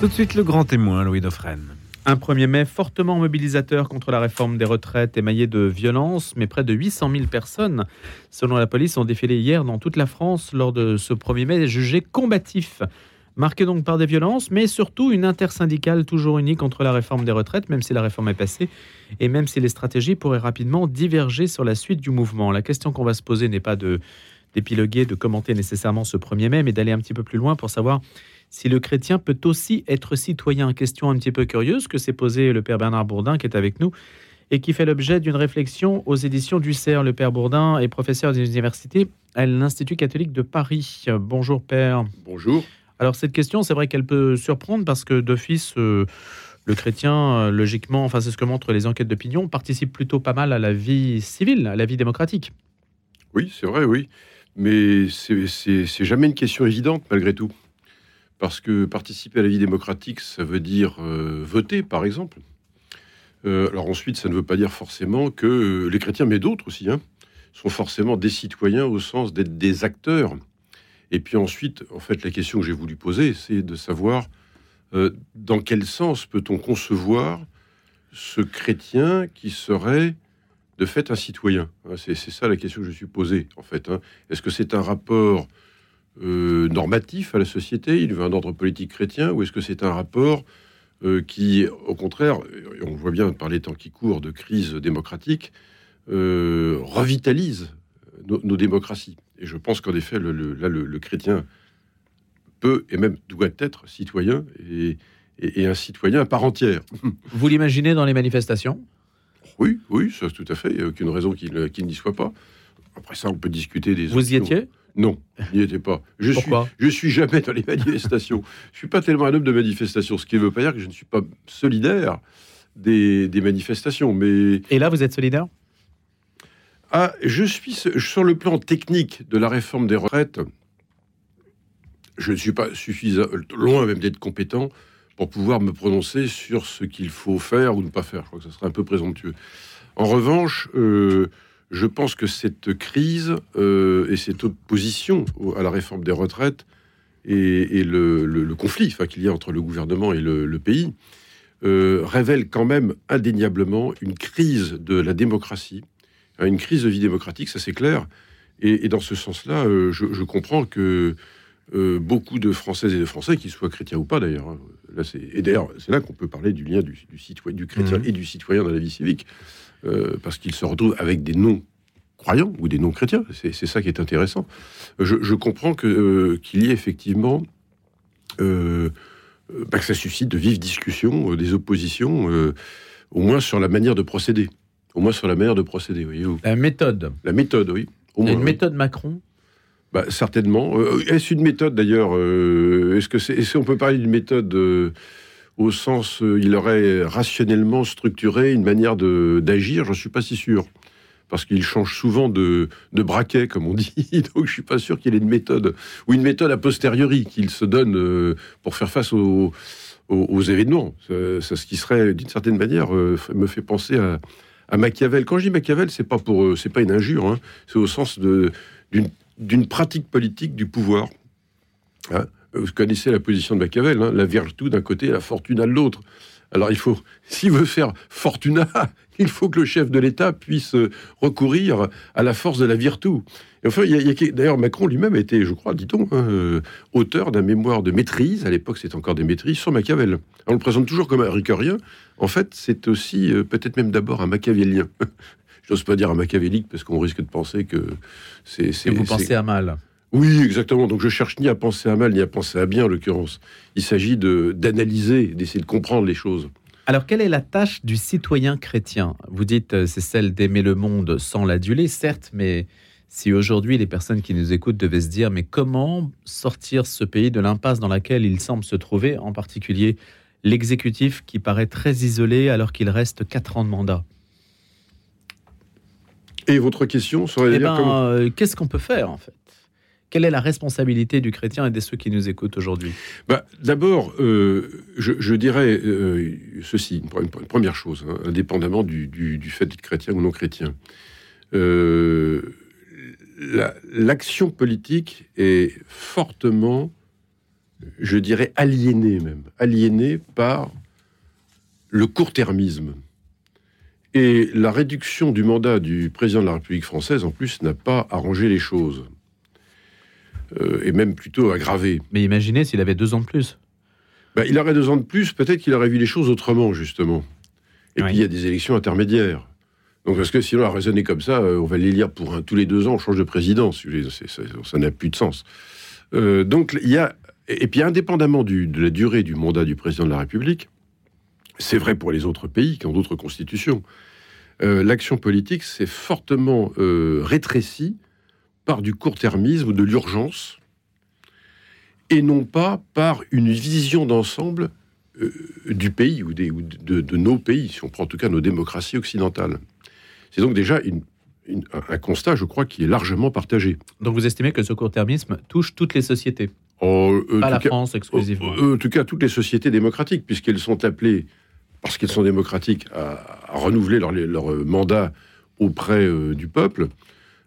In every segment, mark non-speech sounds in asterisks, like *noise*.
Tout de suite, le grand témoin, Louis Dauphren. Un 1er mai fortement mobilisateur contre la réforme des retraites émaillé de violence, mais près de 800 000 personnes, selon la police, ont défilé hier dans toute la France lors de ce 1er mai jugé combatif. Marqué donc par des violences, mais surtout une intersyndicale toujours unie contre la réforme des retraites, même si la réforme est passée, et même si les stratégies pourraient rapidement diverger sur la suite du mouvement. La question qu'on va se poser n'est pas de d'épiloguer, de commenter nécessairement ce 1er mai, mais d'aller un petit peu plus loin pour savoir si le chrétien peut aussi être citoyen. Question un petit peu curieuse que s'est posée le père Bernard Bourdin, qui est avec nous, et qui fait l'objet d'une réflexion aux éditions du CERF. Le père Bourdin est professeur des universités à l'Institut catholique de Paris. Bonjour père. Bonjour. Alors cette question, c'est vrai qu'elle peut surprendre parce que d'office, euh, le chrétien, euh, logiquement, enfin c'est ce que montrent les enquêtes d'opinion, participe plutôt pas mal à la vie civile, à la vie démocratique. Oui, c'est vrai, oui. Mais c'est jamais une question évidente malgré tout. Parce que participer à la vie démocratique, ça veut dire euh, voter, par exemple. alors ensuite, ça ne veut pas dire forcément que les chrétiens, mais d'autres aussi, hein, sont forcément des citoyens au sens d'être des acteurs et puis ensuite, en fait, la question que j'ai voulu poser, c'est de savoir euh, dans quel sens peut-on concevoir ce chrétien qui serait de fait un citoyen? Hein, C'est ça la question que je suis posée, en fait. Hein. Est-ce que c'est un rapport euh, normatif à la société Il veut un ordre politique chrétien Ou est-ce que c'est un rapport euh, qui, au contraire, on voit bien par les temps qui courent de crise démocratique, revitalise nos démocraties et je pense qu'en effet, le, là, le, chrétien peut et même doit être citoyen et, et, un citoyen à part entière. *laughs* Vous l'imaginez dans les manifestations? Oui, oui, ça tout à fait. Il n'y a aucune raison qu'il n'y soit pas. Après ça, on peut discuter des. Vous y étiez? Non, n'y étais pas. Je Pourquoi suis, Je suis jamais dans les *laughs* manifestations. je suis pas tellement un homme de manifestation, ce qui ne veut pas dire que je ne suis pas solidaire des, des manifestations. Mais et là, vous êtes solidaire? Ah, je suis sur le plan technique de la réforme des retraites. Je ne suis pas suffisamment loin même d'être compétent pour pouvoir me prononcer sur ce qu'il faut faire ou ne pas faire. Je crois que ce serait un peu présomptueux. En revanche, euh, je pense que cette crise euh, et cette opposition à la réforme des retraites et, le, conflit qu'il y a entre le gouvernement et le, pays euh, révèlent quand même indéniablement une crise de la démocratie une crise de vie démocratique, ça c'est clair. Et, dans ce sens-là, euh, je, comprends que euh, beaucoup de Françaises et de Français, qu'ils soient chrétiens ou pas d'ailleurs, hein, et d'ailleurs c'est là qu'on peut parler du lien du, citoyen, du chrétien mmh. et du citoyen dans la vie civique, euh, parce qu'ils se retrouvent avec des non croyants ou des non chrétiens. C'est ça qui est intéressant. Je, comprends que qu'il y ait effectivement bah, que ça suscite de vives discussions, des oppositions, au moins sur la manière de procéder. Au moins sur la manière de procéder, voyez La méthode. La méthode, oui. Il y a une méthode Macron bah, Certainement. Euh, est-ce une méthode d'ailleurs euh, Est-ce que c'est, est peut parler d'une méthode euh, au sens il aurait rationnellement structuré une manière de, d'agir J'en suis pas si sûr. Parce qu'il change souvent de, de braquet, comme on *laughs* dit. Donc je suis pas sûr qu'il ait une méthode. Ou une méthode a posteriori qu'il se donne pour faire face aux, aux, événements. C'est, ce qui serait, d'une certaine manière, me fait penser à à Machiavel. Quand je dis Machiavel, c'est pas pour, euh, c'est pas une injure, hein. c'est au sens d'une pratique politique du pouvoir. Hein. Vous connaissez la position de Machiavel, hein. la vertu d'un côté, la fortuna de l'autre. Alors il faut, *laughs* s'il veut faire fortuna, *laughs* il faut que le chef de l'État puisse euh, recourir à la force de la virtu. enfin, d'ailleurs, Macron lui-même était, je crois, dit-on, hein, euh, auteur d'un mémoire de maîtrise. À l'époque, c'est encore des maîtrises sur Machiavel. On le présente toujours comme un ricœurien. En fait, c'est aussi euh, peut-être même d'abord un machiavélien. *laughs* J'ose pas dire un machiavélique parce qu'on risque de penser que c'est. Vous pensez à mal. Oui, exactement. Donc je cherche ni à penser à mal ni à penser à bien, en l'occurrence. Il s'agit d'analyser, d'essayer de comprendre les choses. Alors, quelle est la tâche du citoyen chrétien? Vous dites euh, c'est celle d'aimer le monde sans l'aduler, certes, mais si aujourd'hui les personnes qui nous écoutent devaient se dire mais comment sortir ce pays de l'impasse dans laquelle il semble se trouver, en particulier l'exécutif qui paraît très isolé alors qu'il reste quatre ans de mandat? Et votre question serait eh ben, euh, Qu'est-ce qu'on peut faire en fait? Quelle est la responsabilité du chrétien et de ceux qui nous écoutent aujourd'hui bah, D'abord, euh, je, dirais euh, ceci, une, première chose, hein, indépendamment du, fait d'être chrétien ou non chrétien. L'action politique est fortement je dirais aliénés même, aliénés par le court-termisme. Et la réduction du mandat du président de la République française, en plus, n'a pas arrangé les choses. Euh, et même plutôt aggravé. Mais imaginez s'il avait deux ans de plus. Ben, il aurait deux ans de plus, peut-être qu'il aurait vu les choses autrement, justement. Et puis il y a des élections intermédiaires. Donc, parce que sinon, à raisonner comme ça, euh, on va les lire pour un, tous les deux ans, on change de président. Ça n'a plus de sens. Euh, donc, il y a. Et puis, indépendamment de la durée du mandat du président de la République, c'est vrai pour les autres pays qui ont d'autres constitutions, l'action politique s'est fortement rétrécie par du court-termisme ou de l'urgence, et non pas par une vision d'ensemble euh, du pays ou, des, de, nos pays, si on prend en tout cas nos démocraties occidentales. C'est donc déjà un constat, je crois, qui est largement partagé. Donc vous estimez que ce court-termisme touche toutes les sociétés oh, euh, Pas la France exclusivement euh, En tout cas, toutes les sociétés démocratiques, puisqu'elles sont appelées, parce qu'elles sont démocratiques, à, renouveler leur, leur, mandat auprès du peuple.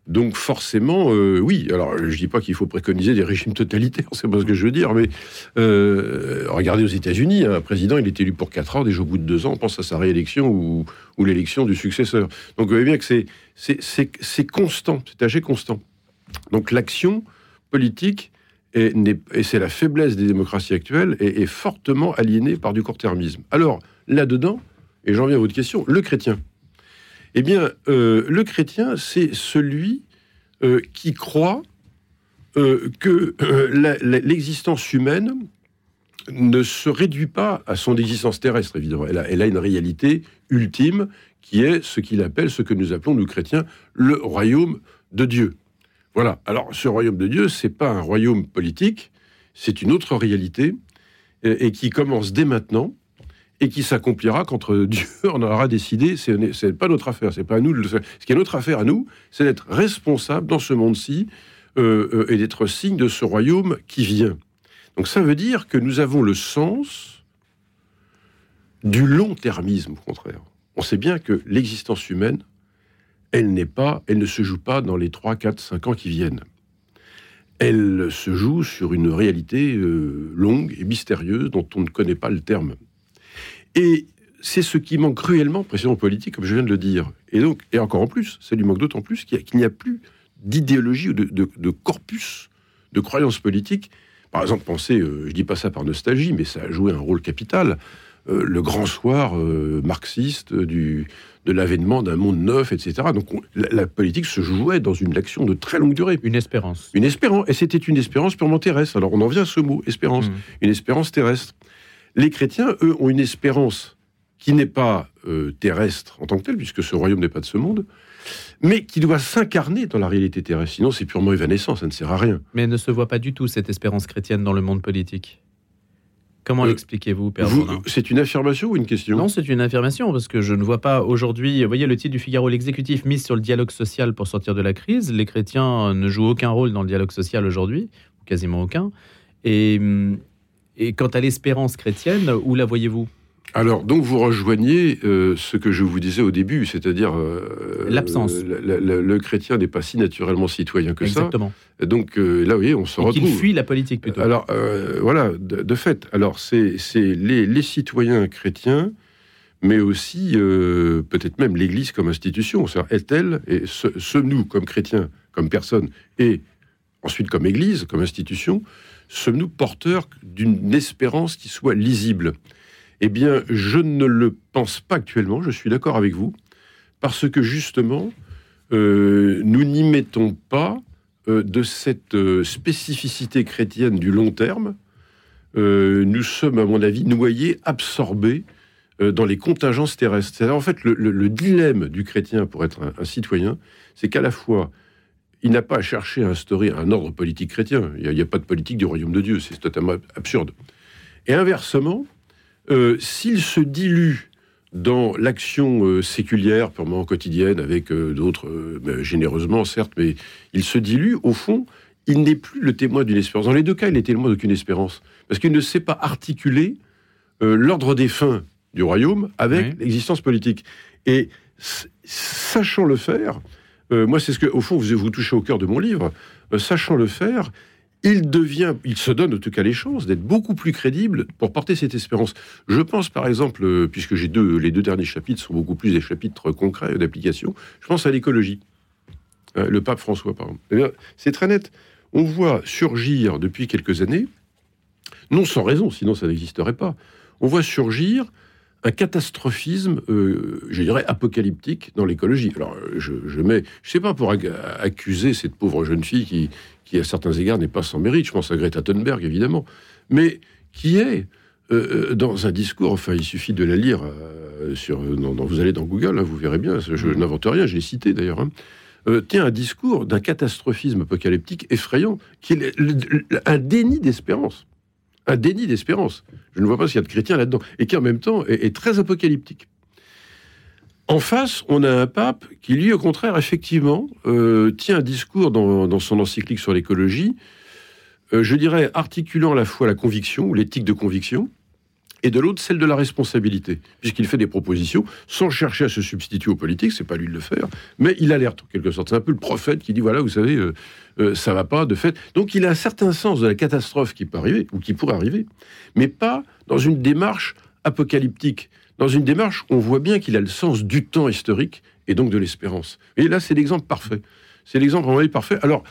Donc forcément, euh, oui. Alors, je dis pas qu'il faut préconiser des régimes totalitaires, *laughs* c'est pas ce que je veux dire, mais euh, regardez aux États-Unis, un président, il est élu pour 4 ans, déjà au bout de 2 ans, on pense à sa réélection ou, l'élection du successeur. Donc vous voyez bien que c'est constant, c'est âgé constant. Donc l'action politique, et, c'est la faiblesse des démocraties actuelles, est, fortement aliénée par du court-termisme. Alors, là-dedans, et j'en viens à votre question, le chrétien. Eh bien, euh, le chrétien, c'est celui euh, qui croit euh, que l'existence humaine ne se réduit pas à son existence terrestre, évidemment. Elle a, une réalité ultime qui est ce qu'il appelle, ce que nous appelons, nous chrétiens, le royaume de Dieu. Voilà. Alors, ce royaume de Dieu, c'est pas un royaume politique, c'est une autre réalité et qui commence dès maintenant et qui s'accomplira quand *laughs* Dieu en aura décidé. Ce n'est pas notre affaire, c'est pas à nous. Ce qui est notre affaire à nous, c'est d'être responsable dans ce monde-ci euh, euh, et d'être signe de ce royaume qui vient. Donc ça veut dire que nous avons le sens du long-termisme, au contraire. On sait bien que l'existence humaine, elle n'est pas, elle ne se joue pas dans les 3, 4, 5 ans qui viennent. Elle se joue sur une réalité euh, longue et mystérieuse dont on ne connaît pas le terme. Et c'est ce qui manque cruellement précisément politique, comme je viens de le dire. Et donc, et encore en plus, ça lui manque d'autant plus qu'il n'y a, plus d'idéologie ou de, corpus de croyances politiques. Par exemple, pensez, euh, je dis pas ça par nostalgie, mais ça a joué un rôle capital. Euh, le grand soir euh, marxiste du, de l'avènement d'un monde neuf, etc. Donc la, politique se jouait dans une action de très longue durée. Une espérance. Une espérance. Et c'était une espérance purement terrestre. Alors on en vient à ce mot, espérance. Mmh. Une espérance terrestre. Les chrétiens, eux, ont une espérance qui n'est pas euh, terrestre en tant que telle, puisque ce royaume n'est pas de ce monde, mais qui doit s'incarner dans la réalité terrestre. Sinon, c'est purement évanescent, ça ne sert à rien. Mais ne se voit pas du tout cette espérance chrétienne dans le monde politique. Comment euh, l'expliquez-vous, Père C'est une affirmation ou une question? Non, c'est une affirmation, parce que je ne vois pas aujourd'hui. Vous voyez le titre du Figaro, l'exécutif mise sur le dialogue social pour sortir de la crise. Les chrétiens ne jouent aucun rôle dans le dialogue social aujourd'hui, quasiment aucun. Et hum, et quant à l'espérance chrétienne, où la voyez-vous? Alors, donc vous rejoignez euh, ce que je vous disais au début, c'est-à-dire euh, l'absence. Le, chrétien n'est pas si naturellement citoyen que ça. Exactement. Donc euh, là, vous voyez, on se retrouve. Il fuit la politique plutôt. Alors voilà, de, fait. Alors c'est les, les, citoyens chrétiens, mais aussi peut-être même l'Église comme institution. Est-elle et sommes-nous comme chrétiens, comme personnes, et ensuite comme Église, comme institution, sommes-nous porteurs d'une espérance qui soit lisible? Eh bien, je ne le pense pas actuellement, je suis d'accord avec vous, parce que justement, euh, nous n'y mettons pas euh, de cette euh, spécificité chrétienne du long terme. nous sommes, à mon avis, noyés, absorbés dans les contingences terrestres. En fait le, dilemme du chrétien pour être un citoyen, c'est qu'à la fois il n'a pas à chercher à instaurer un ordre politique chrétien. Il n'y a, pas de politique du royaume de Dieu. C'est totalement absurde. Et inversement, euh, s'il se dilue dans l'action euh, séculière, purement quotidienne, avec euh, d'autres, généreusement certes, mais il se dilue, au fond, il n'est plus le témoin d'une espérance. Dans les deux cas, il n'est témoin d'aucune espérance. Parce qu'il ne sait pas articuler l'ordre des fins du royaume avec l'existence politique. Et sachant le faire, euh, moi, c'est ce que, au fond, vous, touchez au cœur de mon livre. Euh, sachant le faire, il devient, il se donne en tout cas les chances d'être beaucoup plus crédible pour porter cette espérance. Je pense par exemple, euh, puisque j'ai deux, les deux derniers chapitres sont beaucoup plus des chapitres concrets d'application, je pense à l'écologie. Euh, le pape François, par exemple. Eh c'est très net. On voit surgir depuis quelques années, non sans raison, sinon ça n'existerait pas, on voit surgir un catastrophisme, euh, je dirais, apocalyptique dans l'écologie. Alors, je, je mets, je sais pas pour accuser cette pauvre jeune fille qui, qui à certains égards n'est pas sans mérite, je pense à Greta Thunberg évidemment, mais qui est euh, dans un discours, enfin il suffit de la lire, sur, vous allez dans Google, hein, vous verrez bien, je mmh. n'invente rien, j'ai cité d'ailleurs, hein, euh, tient un discours d'un catastrophisme apocalyptique effrayant, qui est un déni d'espérance. Un déni d'espérance. Je ne vois pas s'il y a de chrétiens là-dedans. Et qui en même temps est, très apocalyptique. En face, on a un pape qui, lui, au contraire, effectivement, euh, tient un discours dans, son encyclique sur l'écologie, euh, je dirais, articulant à la fois la conviction, l'éthique de conviction, et de l'autre celle de la responsabilité, puisqu'il fait des propositions sans chercher à se substituer aux politiques, c'est pas lui de le faire, mais il alerte en quelque sorte. C'est un peu le prophète qui dit voilà, vous savez, euh, euh, ça va pas de fait. Donc il a un certain sens de la catastrophe qui peut arriver ou qui pourrait arriver, mais pas dans une démarche apocalyptique. Dans une démarche, on voit bien qu'il a le sens du temps historique et donc de l'espérance. Et là, c'est l'exemple parfait. C'est l'exemple vraiment parfait. Alors,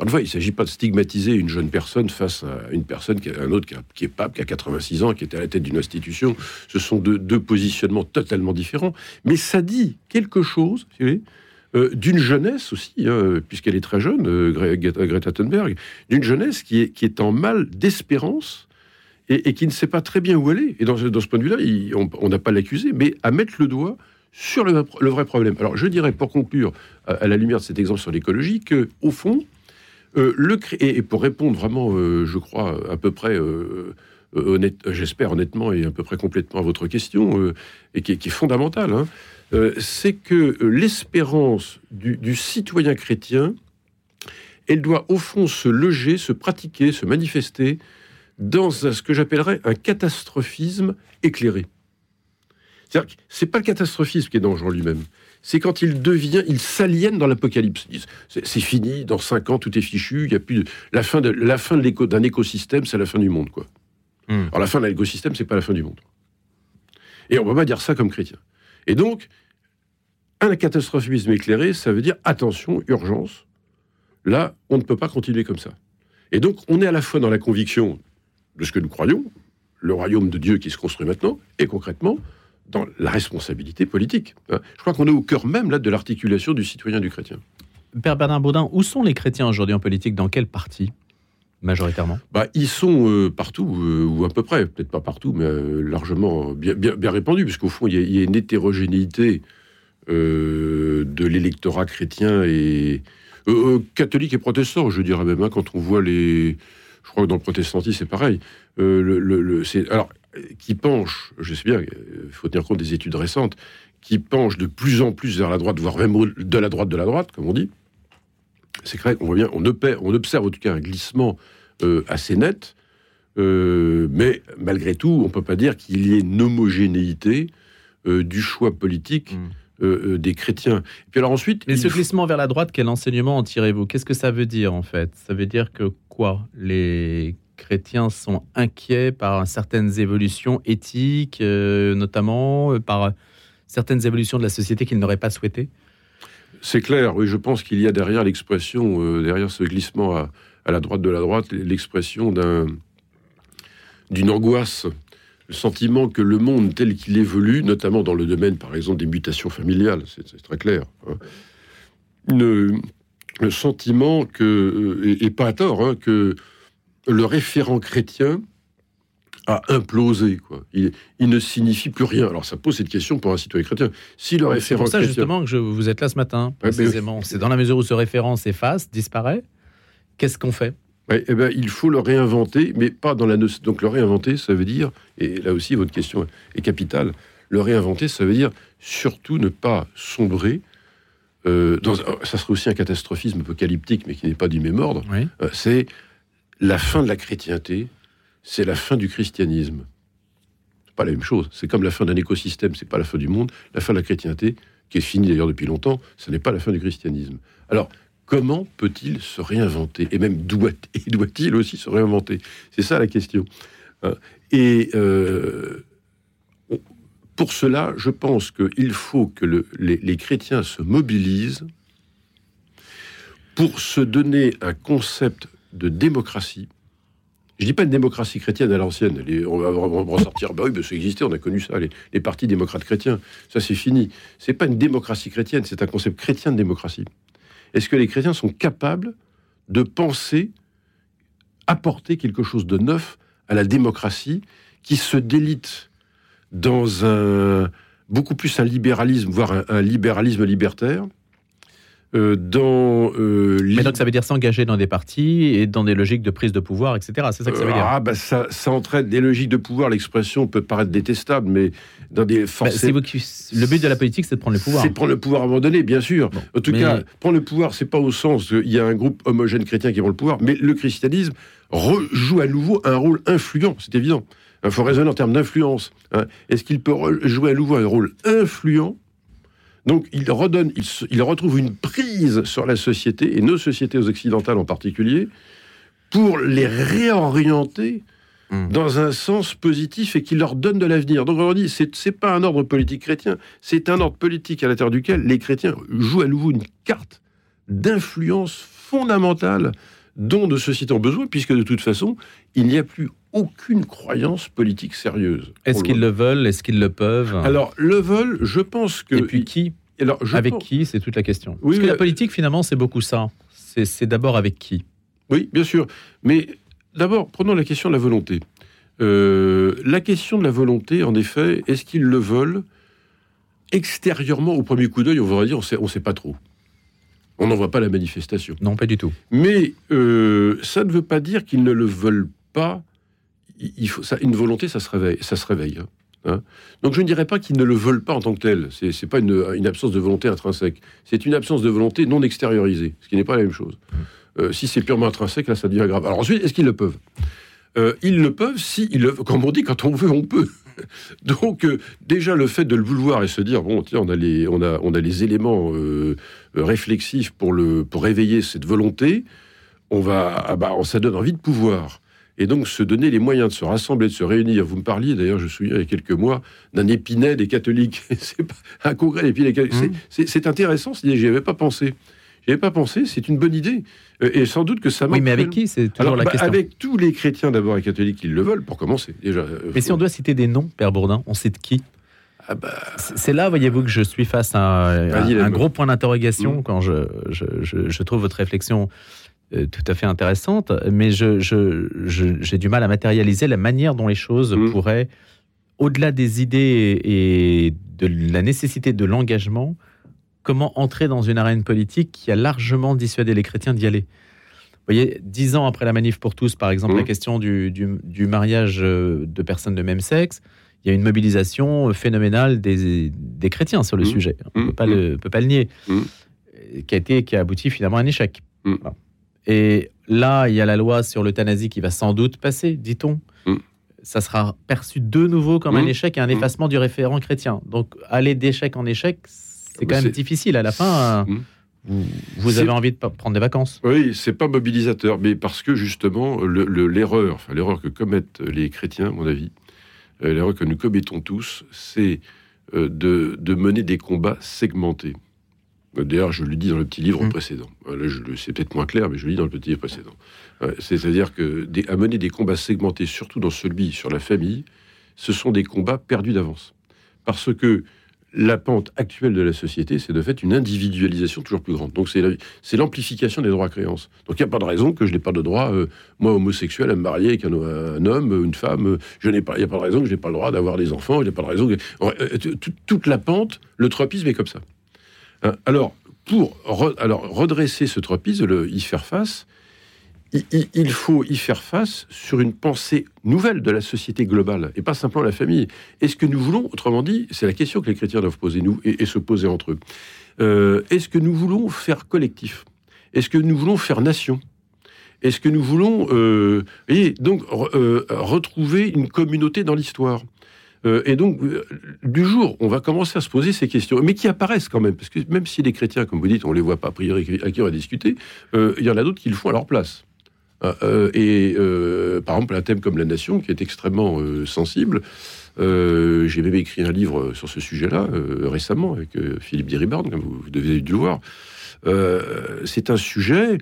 encore il ne s'agit pas de stigmatiser une jeune personne face à une personne, qui un autre qui, est pape, qui a 86 ans, qui était à la tête d'une institution. Ce sont deux, positionnements totalement différents. Mais ça dit quelque chose, euh, d'une jeunesse aussi, hein, puisqu'elle est très jeune, euh, Greta Thunberg, d'une jeunesse qui est, qui est en mal d'espérance et, qui ne sait pas très bien où elle est. Et dans, ce point de vue-là, on n'a pas l'accusé, mais à mettre le doigt sur le, vrai problème. Alors, je dirais, pour conclure, à, à la lumière de cet exemple sur l'écologie, que au fond, euh, et, pour répondre vraiment, euh, je crois, à peu près, euh, honnête, j'espère honnêtement et à peu près complètement à votre question, et qui, est fondamentale, hein, c'est que l'espérance du, citoyen chrétien, elle doit au fond se loger, se pratiquer, se manifester dans ce que j'appellerais un catastrophisme éclairé. C'est-à-dire que c'est pas le catastrophisme qui est dangereux lui-même, c'est quand il devient, il s'aliène dans l'apocalypse. C'est fini, dans cinq ans, tout est fichu, il y a plus la fin de la fin d'un écosystème, c'est la fin du monde, quoi. Hmm. Alors la fin d'un écosystème, c'est pas la fin du monde. Et on ne peut pas dire ça comme chrétien. Et donc, un catastrophisme éclairé, ça veut dire attention, urgence. Là, on ne peut pas continuer comme ça. Et donc, on est à la fois dans la conviction de ce que nous croyons, le royaume de Dieu qui se construit maintenant, et concrètement, dans la responsabilité politique. Hein. Je crois qu'on est au cœur même là de l'articulation du citoyen du chrétien. Père Bernard Baudin, où sont les chrétiens aujourd'hui en politique? Dans quel parti majoritairement? Bah, Ils sont euh, partout, euh, ou à peu près, peut-être pas partout, mais euh, largement bien, bien, bien répandus, puisqu'au fond, il y, a une hétérogénéité de l'électorat chrétien et catholique et protestant, je dirais même, hein, quand on voit les... Je crois que dans le protestantisme, c'est pareil. le, le, alors, qui penche, je sais bien, il faut tenir compte des études récentes, qui penche de plus en plus vers la droite, voire même de la droite de la droite, comme on dit, c'est vrai qu'on voit bien, on observe, on observe en tout cas un glissement euh, assez net, euh, mais malgré tout, on ne peut pas dire qu'il y ait une homogénéité euh, du choix politique. Hmm. des chrétiens. Et puis alors ensuite. Mais ce glissement vers la droite, quel enseignement en tirez-vous? Qu'est-ce que ça veut dire en fait? Ça veut dire que quoi? Les chrétiens sont inquiets par certaines évolutions éthiques, euh, notamment euh, par certaines évolutions de la société qu'ils n'auraient pas souhaitées. C'est clair, oui, je pense qu'il y a derrière l'expression, euh, derrière ce glissement à, la droite de la droite, l'expression d'un, d'une angoisse, le sentiment que le monde tel qu'il évolue, notamment dans le domaine, par exemple, des mutations familiales, c'est, très clair, hein, le sentiment que, et, pas à tort, hein, que le référent chrétien a implosé. Quoi. Il, ne signifie plus rien. Alors ça pose cette question pour un citoyen chrétien. Si le référent C'est pour ça justement que je, vous êtes là ce matin, précisément. C'est dans la mesure où ce référent s'efface, disparaît, qu'est-ce qu'on fait? Eh ben, il faut le réinventer, mais pas dans la donc le réinventer, ça veut dire, et là aussi votre question est capitale, le réinventer, ça veut dire surtout ne pas sombrer euh, dans, ça serait aussi un catastrophisme apocalyptique, mais qui n'est pas du même ordre. Euh, c'est la fin de la chrétienté, c'est la fin du christianisme. C'est pas la même chose. C'est comme la fin d'un écosystème, c'est pas la fin du monde. La fin de la chrétienté, qui est finie d'ailleurs depuis longtemps, ce n'est pas la fin du christianisme. Alors, comment peut-il se réinventer? Et même *laughs* doit-il aussi se réinventer? C'est ça la question. Hein. Et euh, pour cela, je pense qu'il faut que les, chrétiens se mobilisent pour se donner un concept de démocratie. Je dis pas une démocratie chrétienne à l'ancienne. On va ressortir. Bah oui, ça existait. On a connu ça. Les, partis démocrates chrétiens. Ça, c'est fini. C'est pas une démocratie chrétienne. C'est un concept chrétien de démocratie. Est-ce que les chrétiens sont capables de penser, apporter quelque chose de neuf à la démocratie qui se délite dans un beaucoup plus un libéralisme, voire un libéralisme libertaire, euh, dans euh, Mais donc ça veut dire s'engager dans des partis et dans des logiques de prise de pouvoir, etc. C'est ça que ça veut dire. Ah bah ça, ça entraîne des logiques de pouvoir. L'expression peut paraître détestable, mais dans des bah, forces. le but de la politique, c'est de prendre le pouvoir. C'est de prendre le pouvoir à un moment donné, bien sûr. en tout cas, prendre le pouvoir, c'est pas au sens il y a un groupe homogène chrétien qui prend le pouvoir, mais le christianisme joue à nouveau un rôle influent, c'est évident. Il faut raisonner en termes d'influence. Hein. Est-ce qu'il peut jouer à nouveau un rôle influent donc il redonne, il, retrouve une prise sur la société, et nos sociétés occidentales en particulier, pour les réorienter hmm. dans un sens positif et qui leur donne de l'avenir. Donc on dit, c'est, c'est pas un ordre politique chrétien, c'est un ordre politique à l'intérieur duquel les chrétiens jouent à nouveau une carte d'influence fondamentale dont nos sociétés ont besoin, puisque de toute façon, il n'y a plus aucune croyance politique sérieuse. Est-ce qu'ils le veulent? Est-ce qu'ils le peuvent? Alors, le veulent, je pense que... Et puis qui? Alors, Avec qui? C'est toute la question. Oui, Parce que la politique, finalement, c'est beaucoup ça. C'est d'abord avec qui? Oui, bien sûr. Mais d'abord, prenons la question de la volonté. Euh, la question de la volonté, en effet, est-ce qu'ils le veulent Extérieurement, au premier coup d'œil, on va dire, on ne sait pas trop. On n'en voit pas la manifestation. Non, pas du tout. Mais euh, ça ne veut pas dire qu'ils ne le veulent pas. Il faut, une volonté, ça se réveille. Ça se réveille hein. Hein? Donc je ne dirais pas qu'ils ne le veulent pas en tant que tel. C'est n'est pas une, absence de volonté intrinsèque. C'est une absence de volonté non extériorisée, ce qui n'est pas la même chose. Euh, si c'est purement intrinsèque, là, ça devient grave. Alors ensuite, est-ce qu'ils le peuvent? Euh, Ils le peuvent si, ils le, comme on dit, quand on veut, on peut. *laughs* Donc euh, déjà le fait de le vouloir et se dire bon tiens on a les on a on a les éléments réflexifs pour le pour réveiller cette volonté, on va ah bah ça donne envie de pouvoir et donc se donner les moyens de se rassembler, de se réunir. Vous me parliez, d'ailleurs, je me souviens il y a quelques mois, d'un épinet des catholiques. *laughs* c'est un congrès d'épinay catholiques. Mmh. C'est intéressant, j'y avais pas pensé. J'y avais pas pensé, c'est une bonne idée. Euh, et sans doute que ça Oui, mais avec qui? C'est toujours la bah, question. Avec tous les chrétiens d'abord et catholiques qui le veulent, pour commencer. Déjà, euh, mais si on doit citer des noms, Père Bourdin, on sait de qui? Ah bah... C'est là, voyez-vous, que je suis face à un, gros point d'interrogation mmh. quand je, je, je, trouve votre réflexion tout à fait intéressante, mais j'ai je, du mal à matérialiser la manière dont les choses mm. pourraient, au-delà des idées et de la nécessité de l'engagement, comment entrer dans une arène politique qui a largement dissuadé les chrétiens d'y aller. Vous voyez, dix ans après la manif pour tous, par exemple, la mm. question du, du, mariage euh, de personnes de même sexe, il y a une mobilisation phénoménale des, des chrétiens sur le mm. sujet. On ne peut, peut, pas le nier. Qui a, été, qui a abouti finalement à un échec. Et là, il y a la loi sur l'euthanasie qui va sans doute passer, dit-on. Mm. Ça sera perçu de nouveau comme un mm. échec et un mm. effacement du référent chrétien. Donc, aller d'échec en échec, c'est quand même difficile. À la fin, vous, avez envie de prendre des vacances. Oui, c'est pas mobilisateur, mais parce que justement, l'erreur, enfin, l'erreur que commettent les chrétiens, à mon avis, euh, l'erreur que nous commettons tous, c'est euh, de mener des combats segmentés. D'ailleurs, je le dis dans le petit livre mmh. précédent. c'est peut-être moins clair, mais je le dis dans le petit livre précédent. C'est-à-dire que des, mener des combats segmentés, surtout dans celui sur la famille, ce sont des combats perdus d'avance. Parce que la pente actuelle de la société, c'est de fait une individualisation toujours plus grande. Donc c'est l'amplification des droits à créance. Donc il n'y a pas de raison que je n'ai pas de droit, euh, moi homosexuel, à me marier avec un, homme, une femme. Je n'ai pas, il n'y a pas de raison que je n'ai pas le droit d'avoir des enfants. Il n'y a pas de raison que euh, toute la pente, le tropisme est comme ça. Euh, alors, pour redresser ce tropisme, y faire face, il, faut y faire face sur une pensée nouvelle de la société globale, et pas simplement la famille. Est-ce que nous voulons, autrement dit, c'est la question que les chrétiens doivent poser, nous, et, se poser entre eux, euh, est-ce que nous voulons faire collectif? Est-ce que nous voulons faire nation? Est-ce que nous voulons, euh, donc, retrouver une communauté dans l'histoire? Euh, et donc, euh, du jour, on va commencer à se poser ces questions, mais qui apparaissent quand même, parce que même si les chrétiens, comme vous dites, on les voit pas a priori à qui on va discuter, euh, il y en a d'autres qui le font à leur place. et par exemple, un thème comme la nation, qui est extrêmement sensible, j'ai même écrit un livre sur ce sujet-là récemment avec Philippe Diriborn, comme vous, devez le voir. c'est un sujet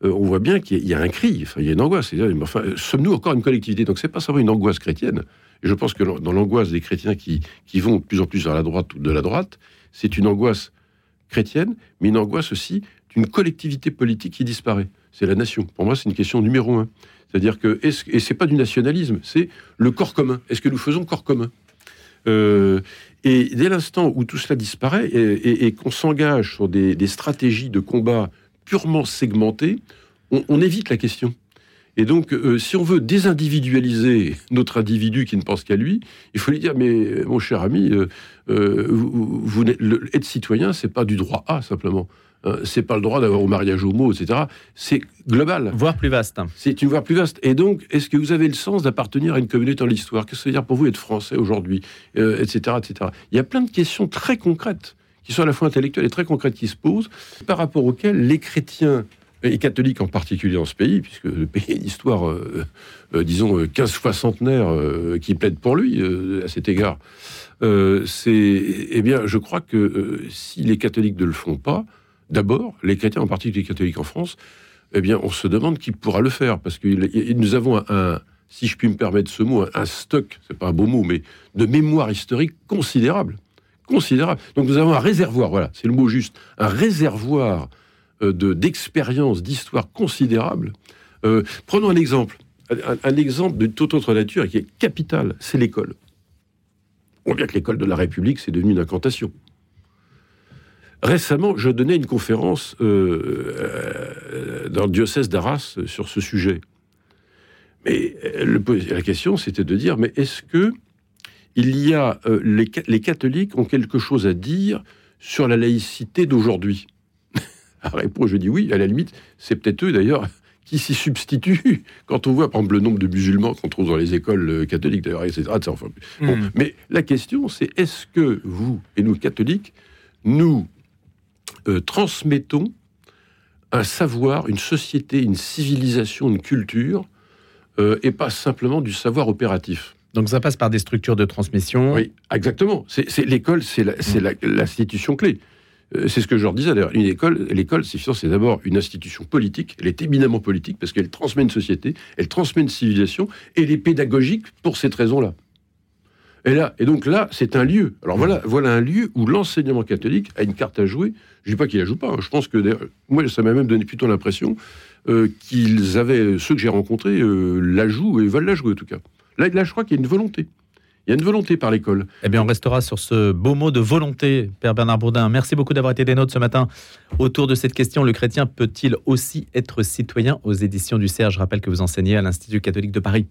on voit bien qu'il y, a un cri, il y a une angoisse. Enfin, sommes-nous encore une collectivité? Donc, c'est pas seulement une angoisse chrétienne, et je pense que dans l'angoisse des chrétiens qui, qui vont de plus en plus vers la droite ou de la droite, c'est une angoisse chrétienne, mais une angoisse aussi d'une collectivité politique qui disparaît. C'est la nation. Pour moi, c'est une question numéro un. C'est-à-dire que, est et pas du nationalisme, c'est le corps commun. Est-ce que nous faisons corps commun? Euh, Et dès l'instant où tout cela disparaît et, qu'on s'engage sur des, stratégies de combat purement segmentées, on évite la question. Et donc, euh, si on veut désindividualiser notre individu qui ne pense qu'à lui, il faut lui dire, mais mon cher ami, euh, euh, vous, être citoyen, c'est pas du droit à simplement. Hein, c'est pas le droit d'avoir au mariage homo, etc. C'est global. Voire plus vaste. C'est une voie plus vaste. Et donc, est-ce que vous avez le sens d'appartenir à une communauté dans l'histoire? Qu'est-ce que ça veut dire pour vous être français aujourd'hui? Etc. etc. Il y a plein de questions très concrètes qui sont à la fois intellectuelles et très concrètes qui se posent, par rapport auxquelles les chrétiens et catholiques en particulier dans ce pays, puisque le pays a une histoire, euh, euh, disons, 15 fois centenaire euh, qui plaide pour lui à cet égard. eh bien, je crois que si les catholiques ne le font pas, d'abord, les chrétiens, en particulier les catholiques en France, eh bien, on se demande qui pourra le faire, parce que nous avons un, si je puis me permettre ce mot, un stock, c'est pas un beau mot, mais de mémoire historique considérable, considérable. Donc nous avons un réservoir, voilà, c'est le mot juste, un réservoir euh, d'expérience, d'histoire considérable. Euh, prenons un exemple, un, exemple de toute autre nature qui est capital, c'est l'école. On voit que l'école de la République, c'est devenu une incantation. Récemment, je donnais une conférence euh, dans le diocèse d'Arras sur ce sujet. Mais la question, c'était de dire, mais est-ce que il y a les catholiques ont quelque chose à dire sur la laïcité d'aujourd'hui? *laughs* la réponse, je dis oui, à la limite, c'est peut-être eux d'ailleurs *laughs* qui s'y substituent. *laughs* Quand on voit, par exemple, le nombre de musulmans qu'on trouve dans les écoles euh, catholiques, d'ailleurs, etc. bon, hmm. Mais la question, c'est est-ce que vous et nous, catholiques, nous euh, transmettons un savoir, une société, une civilisation, une culture, euh, et pas simplement du savoir opératif? Donc ça passe par des structures de transmission. Oui, exactement. C'est l'école, c'est hmm. l'institution clé. Euh, c'est ce que je leur disais d'ailleurs. Une école, l'école, c'est d'abord une institution politique. Elle est éminemment politique parce qu'elle transmet une société, elle transmet une civilisation, et elle est pédagogique pour cette raison-là. Et là, et donc là, c'est un lieu. Alors voilà, voilà un lieu où l'enseignement catholique a une carte à jouer. Je dis pas qu'il la joue pas. Hein. Je pense que moi, ça m'a même donné plutôt l'impression euh, qu'ils avaient ceux que j'ai rencontrés euh, la jouent et veulent la jouer en tout cas. Là, là je crois qu'il y a une volonté. Il y a une volonté par l'école. Eh bien, on restera sur ce beau mot de volonté, Père Bernard Bourdin. Merci beaucoup d'avoir été des nôtres ce matin autour de cette question. Le chrétien peut-il aussi être citoyen aux éditions du CERF? Je rappelle que vous enseignez à l'Institut catholique de Paris.